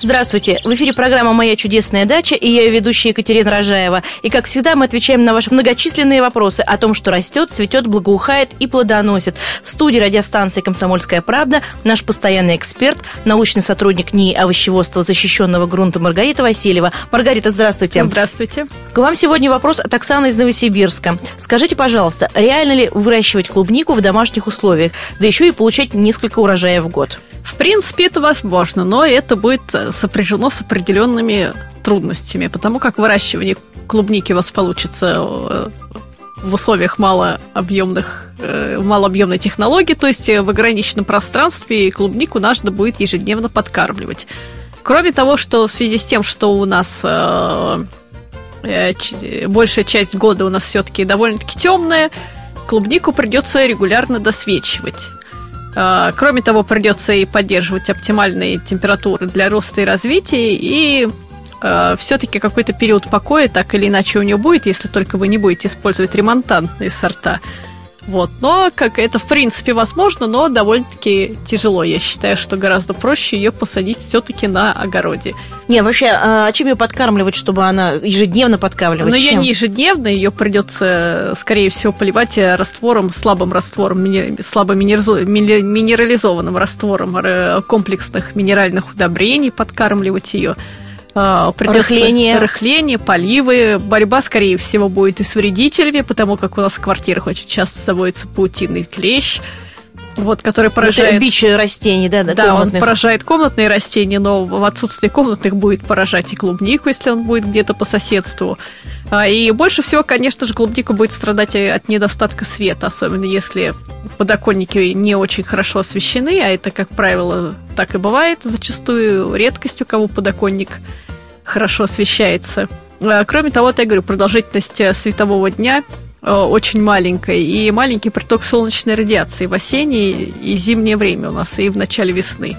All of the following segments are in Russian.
Здравствуйте! В эфире программа «Моя чудесная дача» и я ее ведущая Екатерина Рожаева. И, как всегда, мы отвечаем на ваши многочисленные вопросы о том, что растет, цветет, благоухает и плодоносит. В студии радиостанции «Комсомольская правда» наш постоянный эксперт, научный сотрудник НИИ овощеводства защищенного грунта Маргарита Васильева. Маргарита, здравствуйте! Здравствуйте! К вам сегодня вопрос от Оксаны из Новосибирска. Скажите, пожалуйста, реально ли выращивать клубнику в домашних условиях, да еще и получать несколько урожаев в год? Принципе, это возможно, но это будет сопряжено с определенными трудностями, потому как выращивание клубники у вас получится э, в условиях малообъемных, э, малообъемной технологии, то есть в ограниченном пространстве клубнику нужно будет ежедневно подкармливать. Кроме того, что в связи с тем, что у нас э, большая часть года у нас все-таки довольно-таки темная, клубнику придется регулярно досвечивать. А, кроме того, придется и поддерживать оптимальные температуры для роста и развития, и э, все-таки какой-то период покоя так или иначе у нее будет, если только вы не будете использовать ремонтантные сорта. Вот. Но как это в принципе возможно, но довольно-таки тяжело. Я считаю, что гораздо проще ее посадить все-таки на огороде. Не, вообще, а чем ее подкармливать, чтобы она ежедневно подкармливать? Но ее не ежедневно, ее придется, скорее всего, поливать раствором, слабым раствором, слабо минерализованным раствором комплексных минеральных удобрений, подкармливать ее. А, рыхление. рыхление, поливы. Борьба, скорее всего, будет и с вредителями, потому как у нас в квартирах очень часто заводится паутинный клещ вот, который поражает... Это бич растений, да, да, да он поражает комнатные растения, но в отсутствии комнатных будет поражать и клубнику, если он будет где-то по соседству. А, и больше всего, конечно же, клубника будет страдать от недостатка света, особенно если подоконники не очень хорошо освещены, а это, как правило, так и бывает зачастую, редкость у кого подоконник хорошо освещается. А, кроме того, я говорю, продолжительность э, светового дня очень маленькая, и маленький приток солнечной радиации в осеннее и зимнее время у нас, и в начале весны.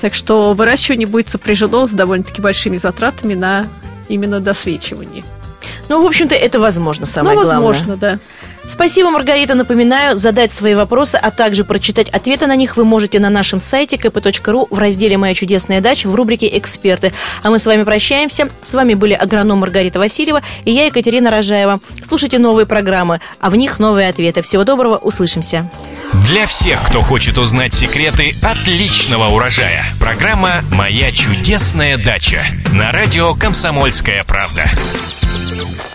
Так что выращивание будет сопряжено с довольно-таки большими затратами на именно досвечивание. Ну, в общем-то, это возможно, самое ну, возможно, главное. да. Спасибо, Маргарита. Напоминаю, задать свои вопросы, а также прочитать ответы на них вы можете на нашем сайте kp.ru в разделе «Моя чудесная дача» в рубрике «Эксперты». А мы с вами прощаемся. С вами были агроном Маргарита Васильева и я, Екатерина Рожаева. Слушайте новые программы, а в них новые ответы. Всего доброго, услышимся. Для всех, кто хочет узнать секреты отличного урожая, программа «Моя чудесная дача» на радио «Комсомольская правда».